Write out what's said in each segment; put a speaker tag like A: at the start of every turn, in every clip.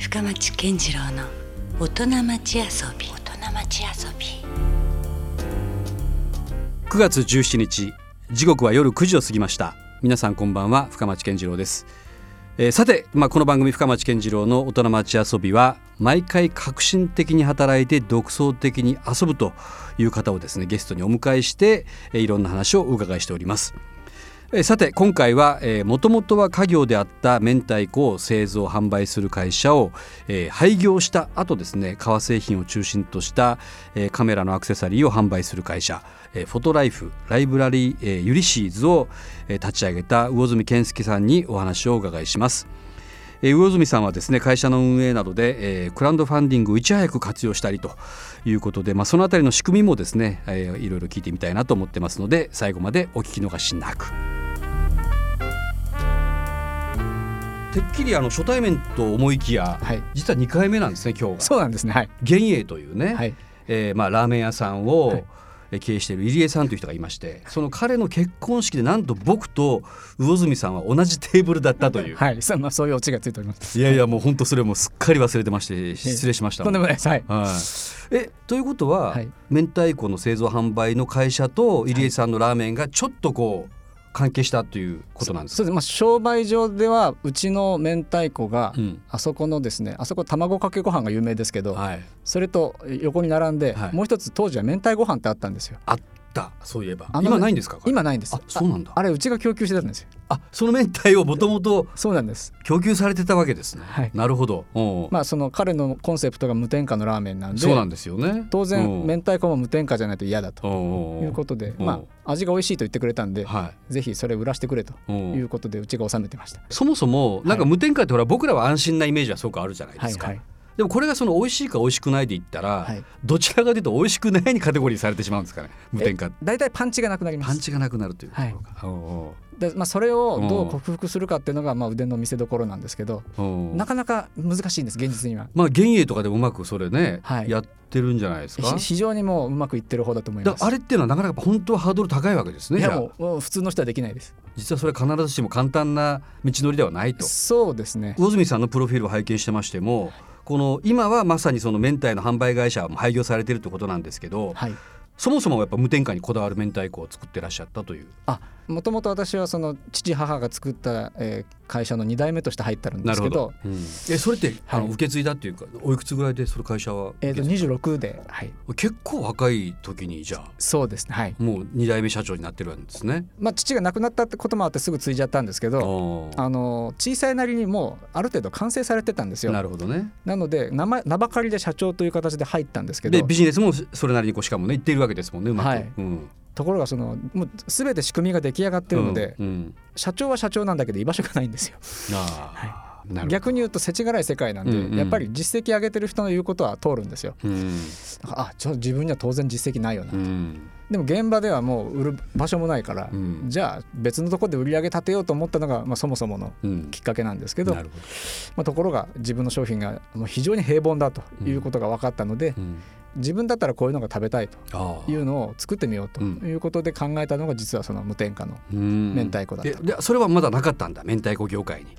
A: 深町健次郎の大人町遊び。大人町遊び。
B: 9月17日時刻は夜9時を過ぎました。皆さんこんばんは深町健次郎です、えーさて、まあ、この番組深町健次郎の大人町遊びは毎回革新的に働いて独創的に遊ぶという方をですねゲストにお迎えして、えーいろんな話をお伺いしておりますさて今回はもともとは家業であった明太子を製造販売する会社を、えー廃業した後ですね革製品を中心とした、えーカメラのアクセサリーを販売する会社、えーフォトライフライブラリー、えーユリシーズを、え立ち上げた魚住健介さんにお話をお伺いします。え魚住さんはですね会社の運営などで、えークラウドファンディングをいち早く活用したりということで、まあ、そのあたりの仕組みもですね、えーいろいろ聞いてみたいなと思ってますので最後までお聞き逃しなく。てっきりあの初対面と思いきや、
C: はい
B: 実は2回目なんですね今日が。
C: そうなんですね。はい。
B: 幻影というね、
C: はい。
B: えーまあ、ラーメン屋さんを、経営している入江さんという人がいましてその彼の結婚式でなんと僕と魚住さんは同じテーブルだったという。
C: はい。そまあそういうオチがついております。
B: いやいやもう本当それもすっかり忘れてまして失礼しました。
C: とんでもないです。はい。
B: はい、えということは、
C: はい
B: 明太子の製造販売の会社と入江さんのラーメンがちょっとこう関係したということなんですか？
C: そうです。まあ商売上ではうちの明太子が、
B: うん
C: あそこのですね、あそこ卵かけご飯が有名ですけど、
B: はい、
C: それと横に並んで、
B: はい
C: もう一つ当時は明太ご飯ってあったんですよ。
B: あったそういえば。今ないんですか
C: 今ないんです。
B: あそうなんだ。
C: ああれうちが供給してたんですよ。
B: あその明太をもともと
C: そうなんです。
B: 供給されてたわけですね、
C: はい。
B: なるほど、
C: まあその彼のコンセプトが無添加のラーメンなんで、
B: そうなんですよね。
C: 当然
B: う。ん
C: 明太子も無添加じゃないと嫌だということで、
B: う。ん
C: まあ味が美味しいと言ってくれたんで、
B: は
C: ぜひそれ売らしてくれと
B: い、おう。
C: ことでうちが収めてました。
B: そもそもなんか無添加ってほら僕らは安心なイメージはすごくあるじゃないですか、
C: はいはい
B: でもこれがその美味しいか美味しくないで言ったら、
C: はい。
B: どちらかというと美味しくないにカテゴリーされてしまうんですかね無添加。
C: 大体パンチがなくなります。
B: パンチがなくなるというところか、おうお
C: でまあ、それをどう克服するかっていうのがまあ腕の見せ所なんですけどなかなか難しいんです現実には。
B: まあ幻影とかでもうまくそれね、
C: はい。
B: やってるんじゃないですか？
C: ひ非常にもううまくいってる方だと思います。
B: だあれっていうのはなかなか本当はハードル高いわけですね
C: いやもう普通の人はできないです。
B: 実はそれは必ずしも簡単な道のりではないと。
C: そうですね。
B: 魚住さんのプロフィールを拝見してましてもこの今はまさにその明太の販売会社も廃業されてるってことなんですけど
C: はい。
B: そもそもやっぱ無添加にこだわる明太子を作ってらっしゃったという
C: あもともと私はその父母が作った、えー会社の2代目として入ってるんですけど
B: うんえそれって、あの
C: はい
B: 受け継いだっていうかおいくつぐらいでその会社は
C: えー、と
B: 受け継いだ
C: ？26で、はい、
B: 結構若い時にじゃあ
C: そうですねはい。
B: もう2代目社長になってるんですね。
C: まあ父が亡くなったってこともあってすぐ継いじゃったんですけどあの小さいなりにもうある程度完成されてたんですよ。
B: なるほどね。
C: なので名前名ばかりで社長という形で入ったんですけど
B: でビジネスもそれなりにこうしかもね言っているわけですもんねうまく。
C: はい
B: うん
C: ところがそのもう全て仕組みが出来上がってるので、
B: うんうん。
C: 社長は社長なんだけど居場所がないんですよ。逆に言うと世知辛い世界なんで、
B: うんうん。
C: やっぱり実績上げてる人の言うことは通るんですよ。
B: うん。
C: あちょ自分には当然実績ないよな、
B: うん。
C: でも現場ではもう売る場所もないから、
B: うん。
C: じゃあ別のところで売り上げ立てようと思ったのが、まあ、そもそもの
B: うん。
C: きっかけなんですけど、
B: ど。
C: まあ、ところが自分の商品がもう非常に平凡だということが分かったので、
B: うん
C: 自分だったらこういうのが食べたいというのを作ってみようと
B: うん。
C: いうことで考えたのが実はその無添加の
B: うん。
C: 明太子だった。
B: ででそれはまだなかったんだ明太子業界に。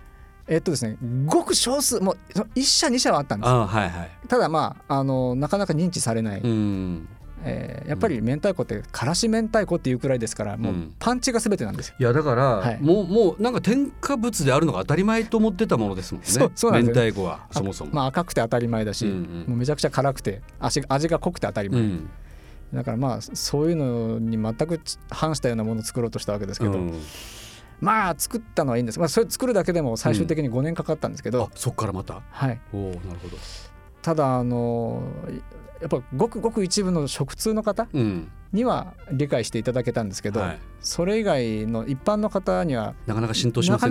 C: えっとですねごく少数もうそ1社2社はあったんです
B: はいはい。
C: ただまああのなかなか認知されない、
B: うん
C: えーやっぱり明太子ってからし明太子っていうくらいですからもう
B: うん。
C: パンチが全てなんですよ。
B: いやだから、
C: はい。
B: もうもうなんか添加物であるのが当たり前と思ってたものですもんね。
C: そうそうなん
B: 明
C: です。よ
B: 太子はそもそも。
C: まあ赤くて当たり前だし、
B: うんうん。
C: もうめちゃくちゃ辛くて味味が濃くて当たり前、
B: うん。
C: だからまあそういうのに全く反したようなものを作ろうとしたわけですけど、
B: うん。
C: まあ作ったのはいいんです、まあ、それ作るだけでも最終的に5年かかったんですけど、
B: あそっからまた？
C: はい、
B: おおなるほど。
C: ただあのやっぱごくごく一部の食通の方
B: うん。
C: には理解していただけたんですけど、
B: はい、
C: それ以外の一般の方には
B: なかなか浸透しま
C: なかっ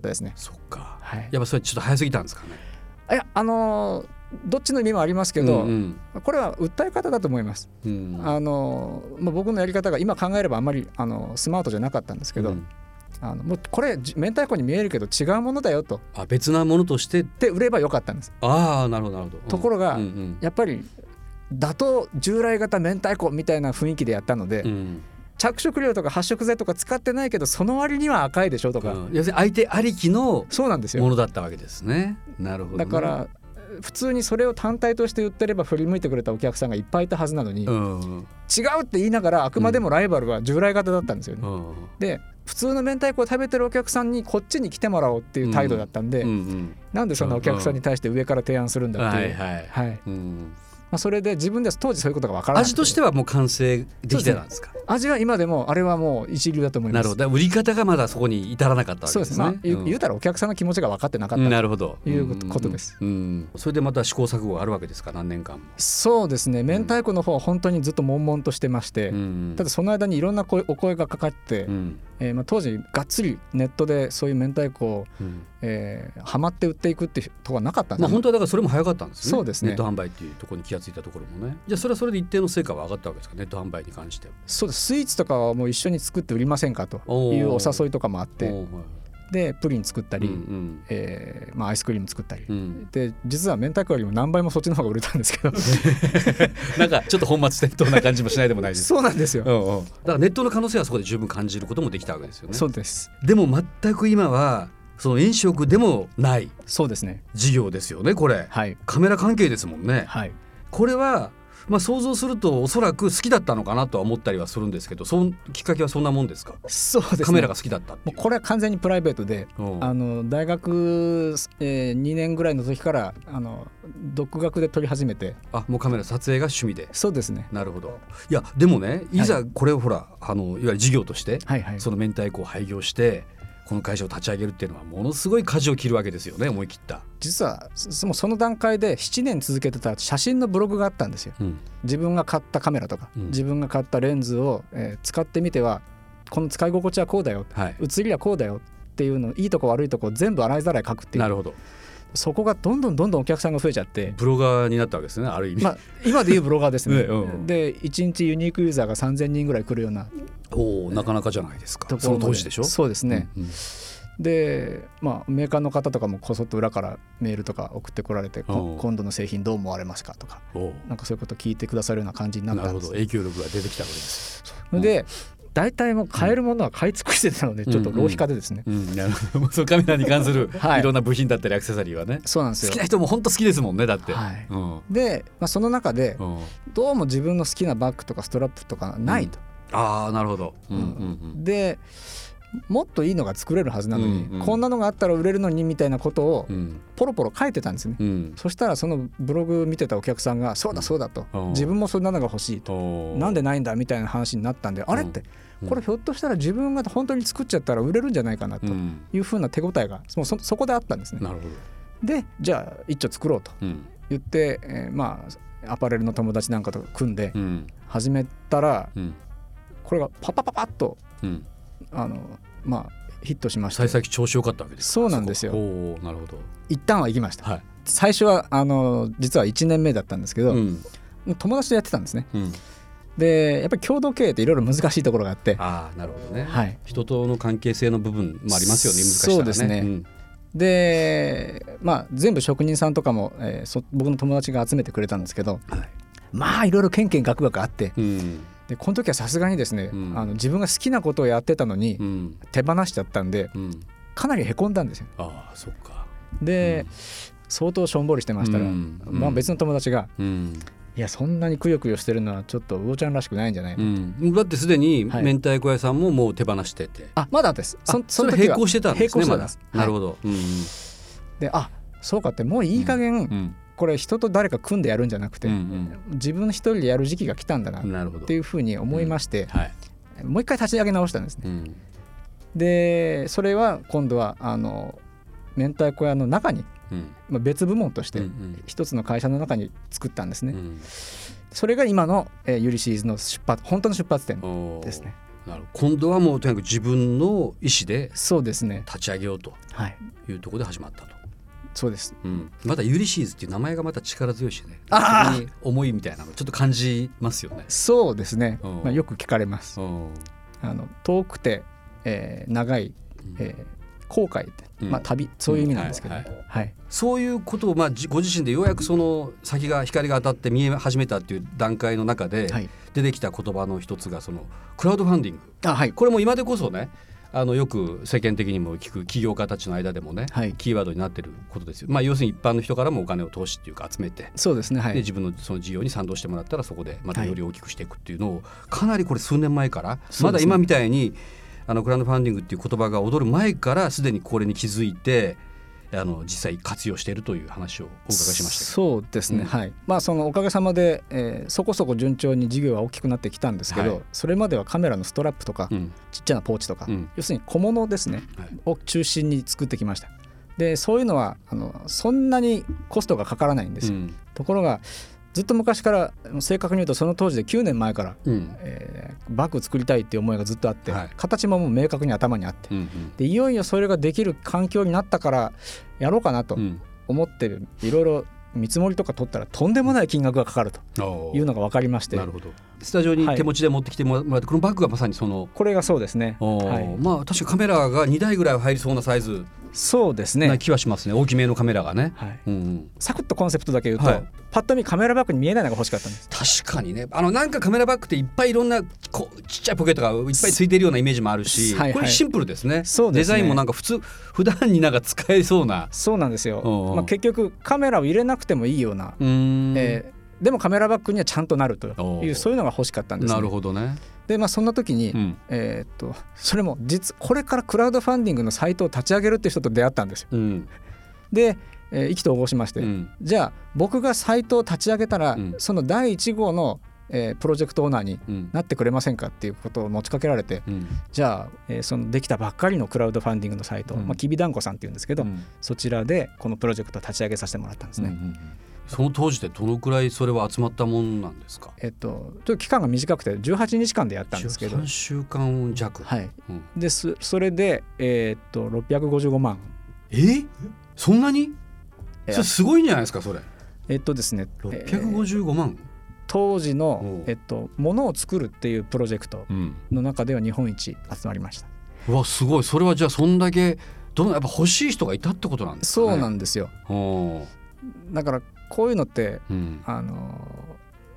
C: たですね。
B: そっか。
C: はい、
B: やっぱそれちょっと早すぎたんですかね。
C: いやあのーどっちの意味もありますけど、
B: うん
C: これは訴え方だと思います。
B: うん。うん
C: あのーまあ、僕のやり方が今考えればあんまりあのスマートじゃなかったんですけど、
B: うん
C: あのもうこれじ明太子に見えるけど違うものだよと。
B: あ別なものとして？
C: で売ればよかったんです。
B: ああなるほどなるほど。
C: ところが
B: うんうん。
C: やっぱり打倒従来型明太子みたいな雰囲気でやったので、
B: うん。
C: 着色料とか発色剤とか使ってないけどその割には赤いでしょとか、
B: うん。要するに相手ありきの
C: そうなんですよ。
B: ものだったわけですね。なるほどね、
C: だから普通にそれを単体として売ってれば振り向いてくれたお客さんがいっぱいいたはずなのに、
B: うん
C: 違うって言いながらあくまでもライバルは従来型だったんですよね。
B: うん。
C: で普通の明太子を食べてるお客さんにこっちに来てもらおうっていう態度だったんで、
B: うんうん。
C: なんでそんなお客さんに対して上から提案するんだっていう、
B: はいはい、
C: はい
B: うん。
C: まあ、それで自分では当時そういうことが分からなくて。
B: 味としてはもう完成できてたんですか？
C: 味は今でもあれはもう一流だと思います。
B: なるほど。売り方がまだそこに至らなかったわけ
C: そうですね、
B: です。ね
C: まあ、言うたらお客さんの気持ちが分かってなかった、
B: なるほど。
C: いうことです。
B: うんうんそれでまた試行錯誤があるわけですか？何年間も、
C: そうですね。明太子の方は本当にずっと悶々としてまして、
B: うん。
C: ただその間にいろんな声お声がかかって、
B: うん
C: えーまあ、当時がっつりネットでそういう明太子を、
B: うん。
C: えー、はまって売っていくっていうところはなかったんで、
B: まあ本当はだからそれも早かったんですね。
C: そうですね。
B: ネット販売っていうところに気がついたところもね。じゃあそれはそれで一定の成果は上がったわけですかネット販売に関しては。
C: そうです。スイーツとかはもう一緒に作って売りませんかというお誘いとかもあってでプリン作ったり、
B: うん
C: えーまあ、アイスクリーム作ったり、
B: うんうん。
C: で実は明太子よりも何倍もそっちの方が売れたんですけど。
B: なんかちょっと本末転倒な感じもしないでもないです。
C: そうなんですよ、
B: うんうん。だからネットの可能性はそこで十分感じることもできたわけですよね。
C: そうです。
B: でも全く今はその飲食でもない。
C: そうですね。
B: 事業ですよねこれ。
C: はい。
B: カメラ関係ですもんね。
C: はい。
B: これはまあ想像するとおそらく好きだったのかなとは思ったりはするんですけどそのきっかけはそんなもんですか？
C: そうですね。
B: カメラが好きだった
C: これは完全にプライベートで
B: うん。
C: あの大学、えー、2年ぐらいの時からあの独学で撮り始めて。
B: あもうカメラ撮影が趣味で。
C: そうですね。
B: なるほど。いやでもねいざこれをほら、あのいわゆる事業として
C: はいはい。
B: その明太子を廃業してこの会社を立ち上げるっていうのはものすごい舵を切るわけですよね思い切った、
C: 実はそその段階で7年続けてた写真のブログがあったんですよ。
B: うん。
C: 自分が買ったカメラとか、
B: うん。
C: 自分が買ったレンズを、えー使ってみてはこの使い心地はこうだよ
B: はい、
C: 写りはこうだよっていうのいいとこ悪いとこ全部洗いざらい書くっていう。
B: なるほど
C: そこがどんどんどんどんお客さんが増えちゃって、
B: ブロガーになったわけですねある意味、
C: まあ、今でいうブロガーですね。
B: ねうん。
C: で1日ユニークユーザーが3000人ぐらい来るような
B: おおなかなかじゃないですか。その当時でしょ？
C: そうですね、
B: うんうん。
C: で、まあ、メーカーの方とかもこそっと裏からメールとか送ってこられて今度の製品どう思われますかとかなんかそういうこと聞いてくださるような感じになったんです。
B: なるほど。影響力が出てきたわけです。
C: で大体もう買えるものは買い尽くしてたのでちょっと浪費家でですね、
B: うん、なるほどそのカメラに関する
C: はい。
B: いろんな部品だったりアクセサリーはね、
C: そうなんですよ。
B: 好きな人も本当好きですもんねだって、
C: はい。
B: うん。
C: で、まあ、その中で
B: うん。
C: どうも自分の好きなバッグとかストラップとかないと、
B: ああなるほど、うんうん。
C: でもっといいのが作れるはずなのに、
B: うんうん。
C: こんなのがあったら売れるのにみたいなことを
B: うん。うん
C: ポロポロ書いてたんですね、
B: うん。
C: そしたらそのブログ見てたお客さんが「そうだそうだ」と。
B: うん「
C: 自分もそんなのが欲しい」と。
B: お「ー。
C: なんでないんだ」みたいな話になったんで「あれ?」って
B: うん。
C: これひょっとしたら自分が本当に作っちゃったら売れるんじゃないかなと
B: うん。
C: いうふうな手応えがもうそそこであったんですね。
B: なるほど、
C: でじゃあ一丁作ろうと
B: うん。
C: 言って、えーまあアパレルの友達なんかと組んで
B: うん。
C: 始めたら
B: うん。
C: これがパパパパッと
B: うん、
C: あのまあヒットしまして
B: 幸先調子良かったわけですか？
C: そうなんですよ。
B: おーなるほど。
C: 一旦は行きました。
B: はい、
C: 最初はあの実は1年目だったんですけど、
B: うん。
C: 友達とやってたんですね。
B: うん、
C: でやっぱり共同経営っていろいろ難しいところがあって
B: ああなるほどね、
C: はい。
B: 人との関係性の部分もありますよね難しさがね。
C: そうですね。
B: ん。
C: でまあ全部職人さんとかも、えーそ僕の友達が集めてくれたんですけど
B: はい。
C: まあいろいろけんけんがくがくあって
B: うん
C: でこの時はさすがにですね、
B: うん。
C: あの自分が好きなことをやってたのに
B: うん。
C: 手放しちゃったんで
B: うん。
C: かなりへこんだんですよ。
B: ああそっか。
C: で、相当しょんぼりしてましたら、
B: うん。
C: まあ、別の友達が
B: うん「
C: いやそんなにくよくよしてるのはちょっと魚ちゃんらしくないんじゃないの？
B: うん、だってすでに
C: はい。
B: 明太子屋さんももう手放して。て、
C: あまだです。
B: あそれ並行してたんですねまだ
C: 並行してた。んですど、
B: なるほど、うん
C: であそうかってもういい加減、
B: うん
C: これ人と誰か組んでやるんじゃなくて、
B: うん
C: 自分一人でやる時期が来たんだなっていうふうに思いまして、
B: はい、
C: もう一回立ち上げ直したんですね。
B: うん
C: でそれは今度はあの明太子屋の中に、
B: うん
C: まあ、別部門として
B: うんうん
C: 一つの会社の中に作ったんですね。
B: うん
C: それが今の、えーユリシーズの出発本当の出発点ですね。
B: なるほど今度はもうとにかく自分の意思で。立ち上げようと
C: はい。
B: いうところで始まったと、
C: そうです。
B: うん、またユリシーズっていう名前がまた力強いしね。
C: あー。
B: そこに思いみたいなのちょっと感じますよね。
C: そうですね。
B: うん。
C: まあ、よく聞かれます。
B: うん。
C: あの遠くて、えー長い、えー航海って、
B: うん。
C: まあ、旅そういう意味なんですけど、
B: うん。
C: は
B: はい。い。そういうことを、まあ、じご自身でようやくその先が光が当たって見え始めたっていう段階の中で
C: はい。
B: 出てきた言葉の一つがそのクラウドファンディング。
C: あはい。
B: これも今でこそねあのよく世間的にも聞く起業家たちの間でもね、
C: はい。
B: キーワードになってることですよ、まあ、要するに一般の人からもお金を投資っていうか集めて、
C: そうですねはい。
B: で自分のその事業に賛同してもらったらそこでまたより大きくしていくっていうのをかなりこれ数年前から、まだ今みたいにあのクラウドファンディングっていう言葉が踊る前からすでにこれに気づいてあの実際活用しているという話をお伺いしました。
C: そうですね、
B: うん。
C: はい。まあそのおかげさまで、えーそこそこ順調に事業は大きくなってきたんですけど、
B: はい。
C: それまではカメラのストラップとか、
B: うん。
C: ちっちゃなポーチとか、
B: うん。
C: 要するに小物ですね
B: はい。
C: を中心に作ってきました。でそういうのはあのそんなにコストがかからないんですよ、
B: うん。
C: ところがずっと昔から正確に言うとその当時で9年前から、
B: うん。
C: えーバッグ作りたいっていう思いがずっとあって、
B: はい。
C: 形ももう明確に頭にあって。
B: うん。
C: でいよいよそれができる環境になったからやろうかなと
B: うん。うん
C: 思っていろいろ見積もりとか取ったらとんでもない金額がかかるというのが分かりまして。
B: なるほど。スタジオに手持ちで持ってきてもらって、このバッグがまさにその、
C: これがそうですね、はい、
B: まあ確かカメラが2台ぐらいは入りそうなサイズ
C: そうですね。
B: な気はしますね。大きめのカメラがね。
C: はい、
B: うんうん。
C: サクッとコンセプトだけ言うと、
B: はい。
C: パッと見カメラバッグに見えないのが欲しかったんです。
B: 確かにね。あのなんかカメラバッグっていっぱいいろんなこうちっちゃいポケットがいっぱいついてるようなイメージもあるし、
C: はいはい。
B: これシンプルですね。
C: そうね。
B: デザインもなんか普通普段になんか使えそうな。
C: そうなんですよ。まあ、結局カメラを入れなくてもいいような、
B: うーん。
C: えーでもカメラバッグにはちゃんとなると
B: お
C: いううそういうのが欲しかったんです、ね、
B: なるほどね。
C: でまあそんな時に、
B: うん。
C: えーっとそれも実これからクラウドファンディングのサイトを立ち上げるっていう人と出会ったんですよ。
B: うん。
C: で、えー意気投合しまして、
B: うん。
C: じゃあ僕がサイトを立ち上げたら、
B: うん。
C: その第1号の、えープロジェクトオーナーに
B: うん。
C: なってくれませんかっていうことを持ちかけられて
B: うん。
C: じゃあ、えーそのできたばっかりのクラウドファンディングのサイト、
B: うん。
C: まあ、きびだんこさんっていうんですけど、
B: うん。
C: そちらでこのプロジェクトを立ち上げさせてもらったんですね。
B: うんうんうんその当時でどのくらいそれは集まったもんなんですか？
C: えっと、ちょっと期間が短くて18日間でやったんですけど、
B: 3週間弱、
C: はい、
B: うん。
C: ですそれで、えーっと655万。
B: え？そんなに？
C: え
B: それすごいんじゃないですかそれ。
C: えっとですね、えー
B: 655万、
C: 当時のえっと、ものを作るっていうプロジェクト
B: うん、
C: の中では日本一集まりました。
B: うわすごい。それはじゃあそんだけどのやっぱ欲しい人がいたってことなんですかね。
C: そうなんですよ。だからこういうのって
B: うん
C: あの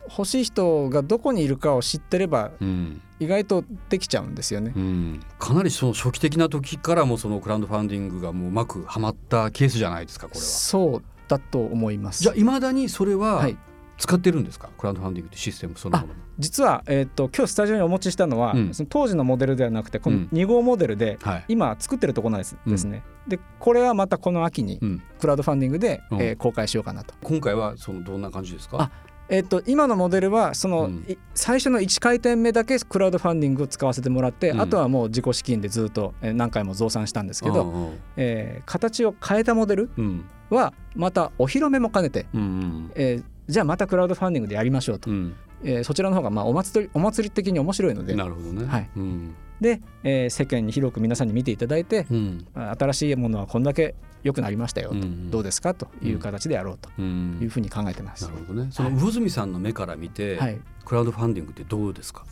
C: 欲しい人がどこにいるかを知ってれば
B: うん
C: 意外とできちゃうんですよね
B: う。ん、かなりその初期的な時からもそのクラウドファンディングがもううまくはまったケースじゃないですかこれは。
C: そうだと思います。
B: じゃあいまだにそれは
C: はい
B: 使ってるんですか、クラウドファンディングってシステムそのもの
C: 実は、えー、と今日スタジオにお持ちしたのは、
B: うん。
C: その当時のモデルではなくてこの
B: うん。
C: 2号モデルで、
B: はい、
C: 今作ってるところなんです,、
B: うん
C: ですね。でこれはまたこの秋に
B: うん、
C: クラウドファンディングで、
B: うん。
C: えー公開しようかなと。
B: 今回はそのどんな感じですか？
C: あえー、と今のモデルはその、
B: うん。
C: い最初の1回転目だけクラウドファンディングを使わせてもらって、
B: うん。
C: あとはもう自己資金でずっとえー何回も増産したんですけど、
B: うん。
C: えー形を変えたモデル
B: うん。
C: はまたお披露目も兼ねて、
B: うんうん。
C: えーじゃあまたクラウドファンディングでやりましょうと、
B: うん。
C: えーそちらの方がまあお祭りお祭り的に面白いので。
B: なるほどね。
C: はい。
B: うん。
C: で、えー世間に広く皆さんに見ていただいて、
B: うん。
C: あ新しいものはこんだけ良くなりましたよと、
B: うん
C: どうですかという形でやろうと
B: うん。
C: いうふうに考えてます。
B: なるほどね。その魚住さんの目から見て、
C: はい。
B: クラウドファンディングってどうですか？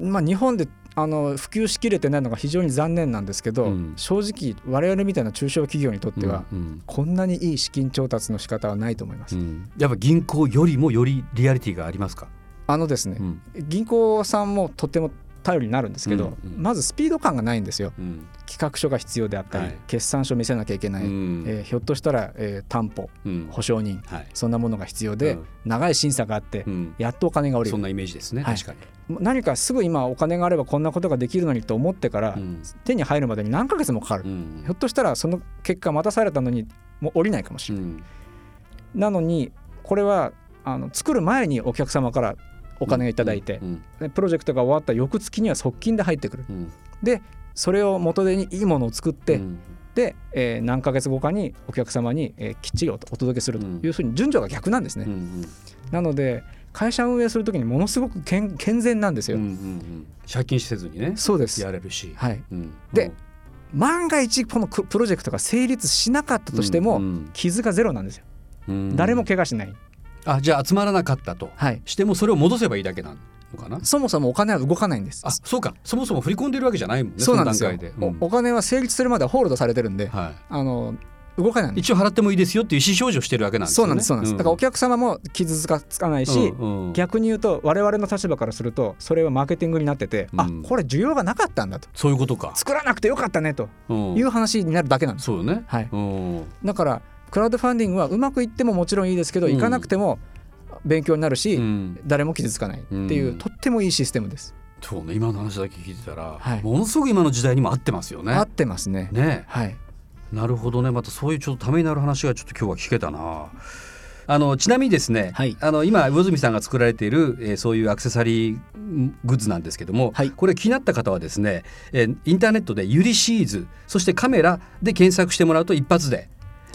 C: まあ、日本であの普及しきれてないのが非常に残念なんですけど、
B: うん。
C: 正直我々みたいな中小企業にとっては、
B: うん
C: こんなにいい資金調達の仕方はないと思います。
B: うん。やっぱ銀行よりもよりリアリティがありますか？
C: あのですね、
B: うん。
C: 銀行さんもとっても頼りになるんですけど、
B: うんうん。
C: まずスピード感がないんですよ。
B: うん。
C: 企画書が必要であったり、
B: はい。
C: 決算書見せなきゃいけない、
B: うん。
C: えーひょっとしたら、えー担保
B: うん。
C: 保証人
B: はい。
C: そんなものが必要で、
B: うん。
C: 長い審査があって、
B: うん。
C: やっとお金が下りる。
B: そんなイメージですね。
C: はい。
B: 確かに。
C: 何かすぐ今お金があればこんなことができるのにと思ってから、
B: うん。
C: 手に入るまでに何ヶ月もかかる、
B: うん。
C: ひょっとしたらその結果待たされたのにもう降りないかもしれない、
B: うん。
C: なのにこれはあの作る前にお客様からお金をいただいて、
B: うん。
C: でプロジェクトが終わった翌月には側近で入ってくる。
B: うん。
C: でそれを元手にいいものを作って、
B: うん。
C: で、えー何ヶ月後かにお客様に、えーきっちりおお届けするというふうに順序が逆なんですね、なので会社運営するときにものすごく健健全なんですよ、
B: うんうんうん。借金せずにね。
C: そうです。
B: やれるし。
C: はい。
B: うん。
C: で万が一このクプロジェクトが成立しなかったとしても、
B: うん
C: 傷がゼロなんですよ、
B: うん。
C: 誰も怪我しない。
B: あじゃあ集まらなかったと。
C: はい。
B: してもそれを戻せばいいだけなんのかな？
C: そもそもお金は動かないんです。
B: あそうか。そもそも振り込んでるわけじゃないもんね
C: そうなんですよ。
B: うん。
C: おお金は成立するまではホールドされてるんで、
B: は
C: あの動かない
B: 一応払ってもいいですよっていう意思表示をしてるわけなんですよね。
C: そうなんですそうなんです、だからお客様も傷つかつかないし、
B: うん。うん
C: 逆に言うと我々の立場からするとそれはマーケティングになってて、
B: うん。
C: あこれ需要がなかったんだと。
B: そういうことか、
C: 作らなくてよかったねと
B: うん。
C: いう話になるだけなんです、
B: そうよね、
C: はい。
B: うん。
C: だからクラウドファンディングはうまくいってももちろんいいですけど、
B: うん。
C: いかなくても勉強になるし、
B: うん。
C: 誰も傷つかないっていう、
B: うん。
C: とってもいいシステムです、
B: そうね。今の話だけ聞いてたら、
C: はい。
B: ものすごく今の時代にも合ってますよね。
C: 合ってますね。
B: ね。
C: はい
B: なるほどね。またそういうちょっとためになる話がちょっと今日は聞けたな。あのちなみにですね、
C: はい。
B: あの今魚住さんが作られている、えーそういうアクセサリーグッズなんですけども、
C: はい。
B: これ気になった方はですね、えーインターネットでユリシーズそしてカメラで検索してもらうと一発で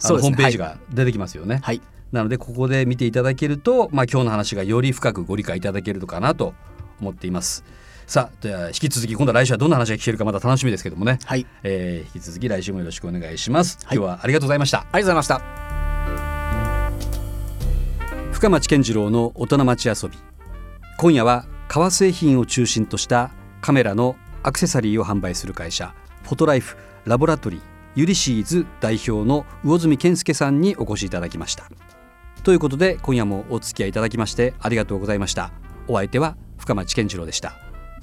B: あの
C: ね。
B: ホームページが出てきますよね。
C: はい。
B: なのでここで見ていただけると、まあ、今日の話がより深くご理解いただけるのかなと思っています。さあでは引き続き今度は来週はどんな話が聞けるかまた楽しみですけどもね、
C: はい。
B: えー引き続き来週もよろしくお願いします。
C: はい。
B: 今日はありがとうございました。
C: ありがとうございました。
B: 深町健次郎の大人町遊び。今夜は革製品を中心としたカメラのアクセサリーを販売する会社フォトライフラボラトリーユリシーズ代表の魚住健介さんにお越しいただきました。ということで今夜もお付き合いいただきましてありがとうございました。お相手は深町健次郎でした